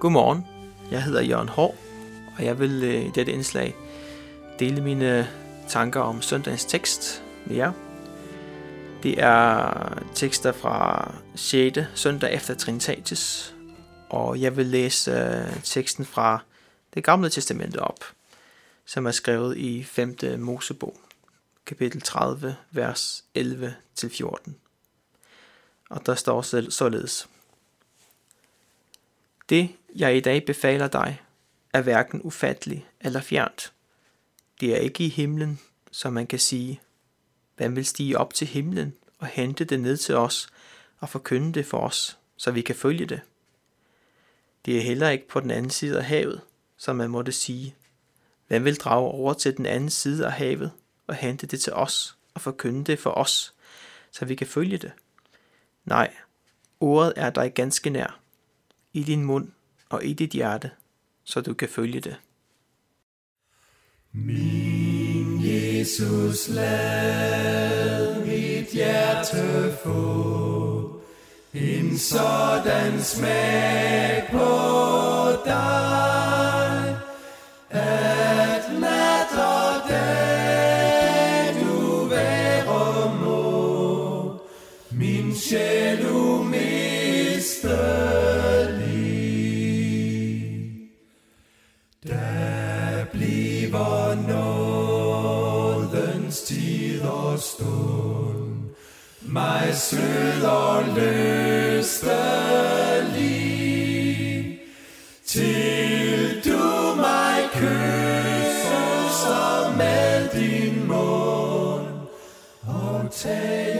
Godmorgen, jeg hedder Jørgen Hård, og jeg vil øh, i dette indslag dele mine øh, tanker om søndagens tekst med jer. Det er tekster fra 6. søndag efter Trinitatis, og jeg vil læse øh, teksten fra det gamle testamente op, som er skrevet i 5. Mosebog, kapitel 30, vers 11-14. Og der står således. Det, jeg i dag befaler dig, er hverken ufattelig eller fjernt. Det er ikke i himlen, som man kan sige. Hvem vil stige op til himlen og hente det ned til os og forkynde det for os, så vi kan følge det? Det er heller ikke på den anden side af havet, som man måtte sige. Hvem vil drage over til den anden side af havet og hente det til os og forkynde det for os, så vi kan følge det? Nej, ordet er dig ganske nær, i din mund og i dit hjerte, så du kan følge det. Min Jesus, lad mit hjerte få en sådan smag på dig, stund, mig sød og lystelig, til du mig kysser med din mund. Og tager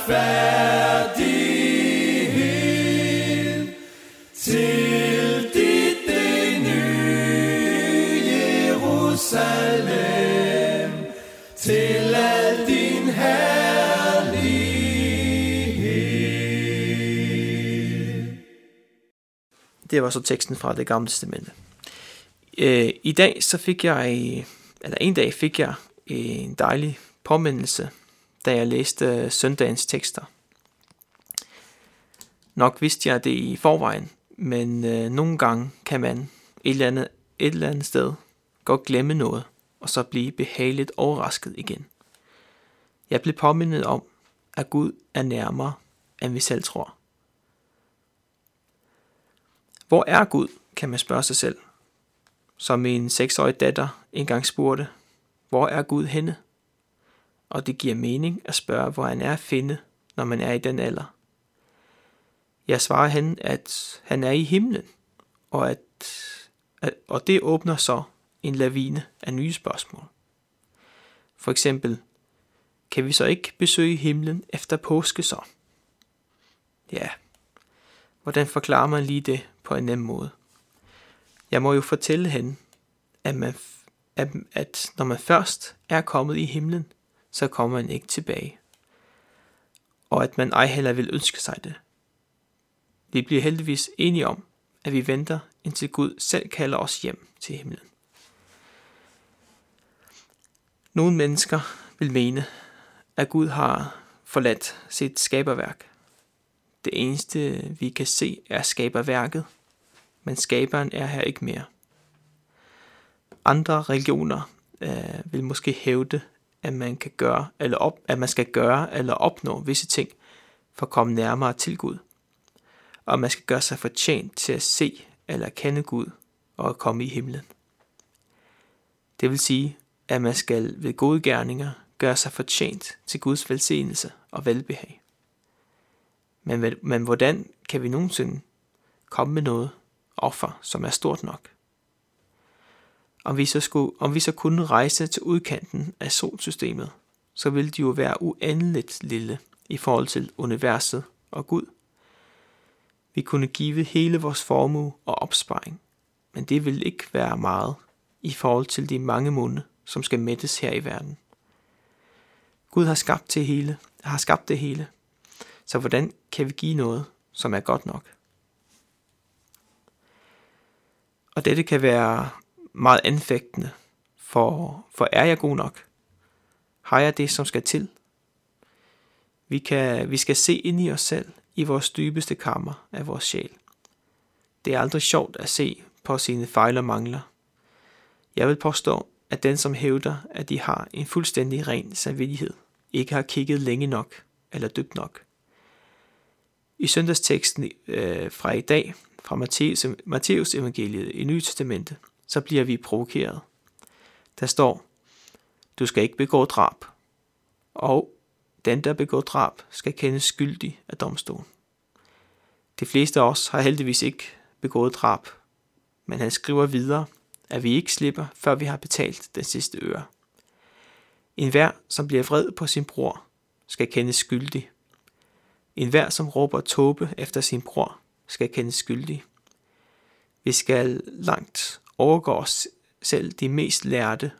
retfærdighed til dit det nye Jerusalem til al din herlighed. Det var så teksten fra det gamle testamente. Øh, I dag så fik jeg, eller en dag fik jeg en dejlig påmindelse, da jeg læste øh, søndagens tekster. Nok vidste jeg det i forvejen, men øh, nogle gange kan man et eller, andet, et eller andet sted godt glemme noget, og så blive behageligt overrasket igen. Jeg blev påmindet om, at Gud er nærmere, end vi selv tror. Hvor er Gud, kan man spørge sig selv. Som min seksårige datter engang spurgte, hvor er Gud henne? Og det giver mening at spørge, hvor han er at finde, når man er i den alder. Jeg svarer hende, at han er i himlen, og, at, at, og det åbner så en lavine af nye spørgsmål. For eksempel, kan vi så ikke besøge himlen efter påske så? Ja, hvordan forklarer man lige det på en nem måde? Jeg må jo fortælle hende, at, man, at, at når man først er kommet i himlen, så kommer man ikke tilbage. Og at man ej heller vil ønske sig det. Vi bliver heldigvis enige om, at vi venter, indtil Gud selv kalder os hjem til himlen. Nogle mennesker vil mene, at Gud har forladt sit skaberværk. Det eneste, vi kan se, er skaberværket, men skaberen er her ikke mere. Andre religioner øh, vil måske hævde, at man kan gøre eller op, at man skal gøre eller opnå visse ting for at komme nærmere til Gud. Og man skal gøre sig fortjent til at se eller kende Gud og at komme i himlen. Det vil sige, at man skal ved gode gerninger gøre sig fortjent til Guds velsignelse og velbehag. Men, men hvordan kan vi nogensinde komme med noget offer, som er stort nok? Om vi, så skulle, om vi så kunne rejse til udkanten af solsystemet, så ville de jo være uendeligt lille i forhold til universet og Gud. Vi kunne give hele vores formue og opsparing, men det vil ikke være meget i forhold til de mange munde, som skal mættes her i verden. Gud har skabt, det hele, har skabt det hele, så hvordan kan vi give noget, som er godt nok? Og dette kan være meget anfægtende, for, for er jeg god nok? Har jeg det, som skal til? Vi, kan, vi skal se ind i os selv, i vores dybeste kammer af vores sjæl. Det er aldrig sjovt at se på sine fejl og mangler. Jeg vil påstå, at den, som hævder, at de har en fuldstændig ren samvittighed, ikke har kigget længe nok eller dybt nok. I søndagsteksten øh, fra i dag, fra Matthæus, Matthæus evangeliet i Nye Testamente, så bliver vi provokeret. Der står, du skal ikke begå drab, og den, der begår drab, skal kendes skyldig af domstolen. De fleste af os har heldigvis ikke begået drab, men han skriver videre, at vi ikke slipper, før vi har betalt den sidste øre. En hver, som bliver vred på sin bror, skal kendes skyldig. En hver, som råber tåbe efter sin bror, skal kendes skyldig. Vi skal langt overgår selv de mest lærte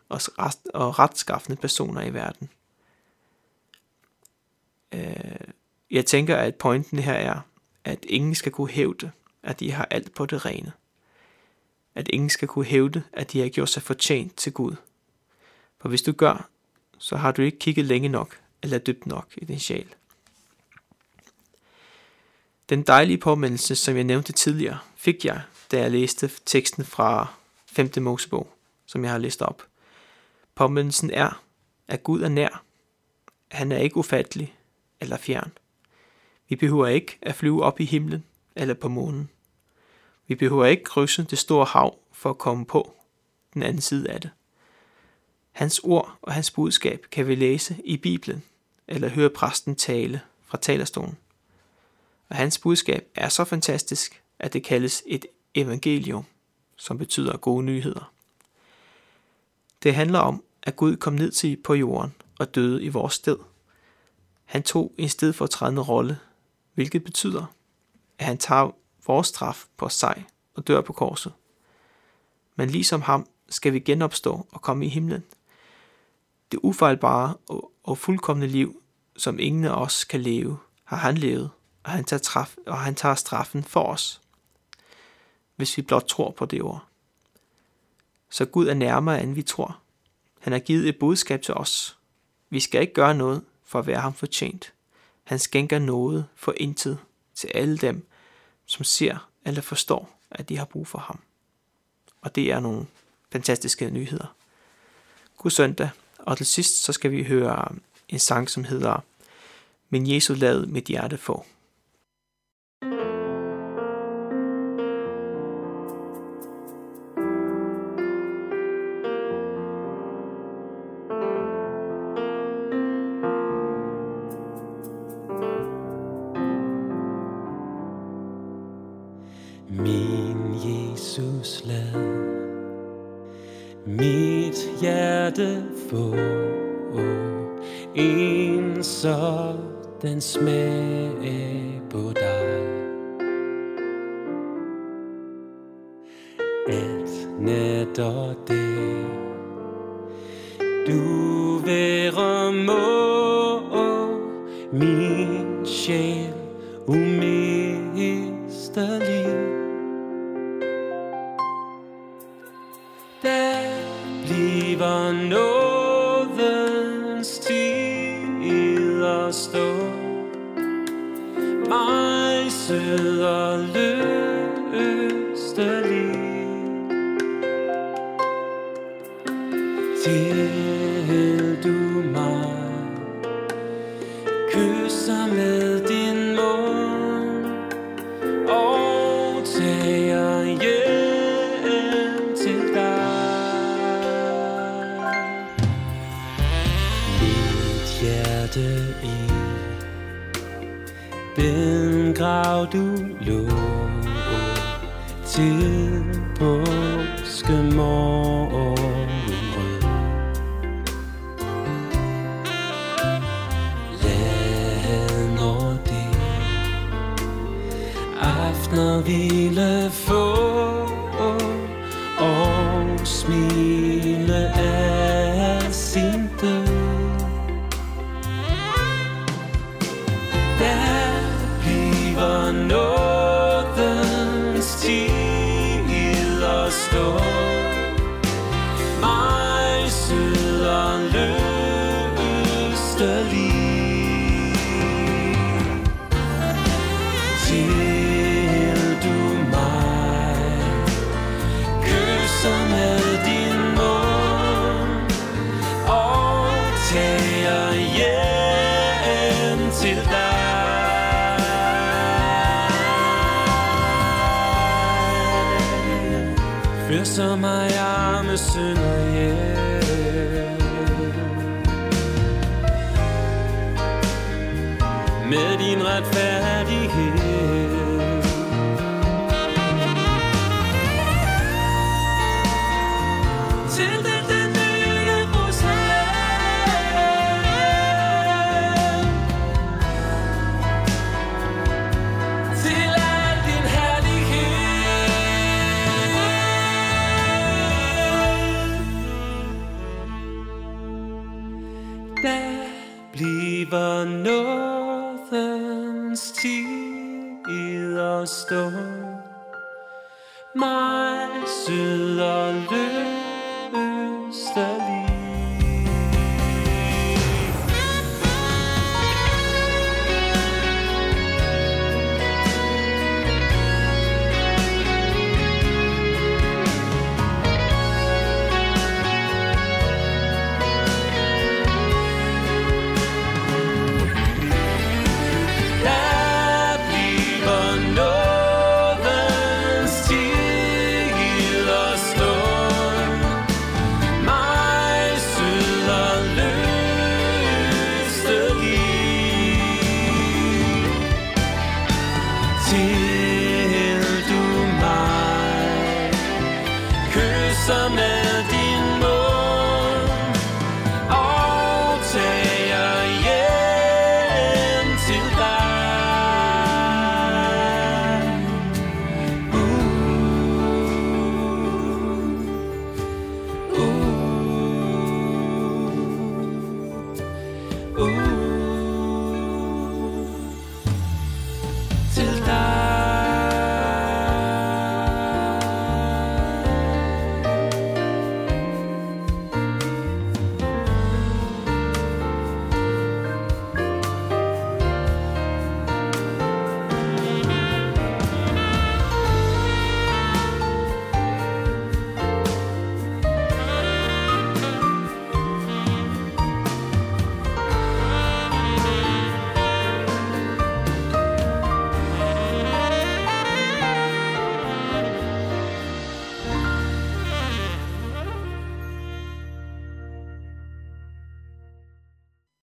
og retskaffende personer i verden. Øh, jeg tænker, at pointen her er, at ingen skal kunne hævde, at de har alt på det rene. At ingen skal kunne hævde, at de har gjort sig fortjent til Gud. For hvis du gør, så har du ikke kigget længe nok eller dybt nok i din sjæl. Den dejlige påmindelse, som jeg nævnte tidligere, fik jeg, da jeg læste teksten fra 5. Mosebog, som jeg har læst op. Påmindelsen er, at Gud er nær. Han er ikke ufattelig eller fjern. Vi behøver ikke at flyve op i himlen eller på månen. Vi behøver ikke krydse det store hav for at komme på den anden side af det. Hans ord og hans budskab kan vi læse i Bibelen eller høre præsten tale fra talerstolen. Og hans budskab er så fantastisk, at det kaldes et evangelium, som betyder gode nyheder. Det handler om, at Gud kom ned til på jorden og døde i vores sted. Han tog en stedfortrædende rolle, hvilket betyder, at han tager vores straf på sig og dør på korset. Men ligesom ham skal vi genopstå og komme i himlen. Det ufejlbare og fuldkommende liv, som ingen af os kan leve, har han levet, og han tager, traf, og han tager straffen for os, hvis vi blot tror på det ord. Så Gud er nærmere, end vi tror. Han har givet et budskab til os. Vi skal ikke gøre noget for at være ham fortjent. Han skænker noget for intet til alle dem, som ser eller forstår, at de har brug for ham. Og det er nogle fantastiske nyheder. God søndag, og til sidst så skal vi høre en sang, som hedder Men Jesus lad mit hjerte få. En sådan smag på dig. At netop det du være må min sjæl umisterlig. Der bliver noget tilbage hjem til dig. Mit i den grav du lå til påskemorgen. snart när vi for. blæser mig arme synder hjem. Med din retfærd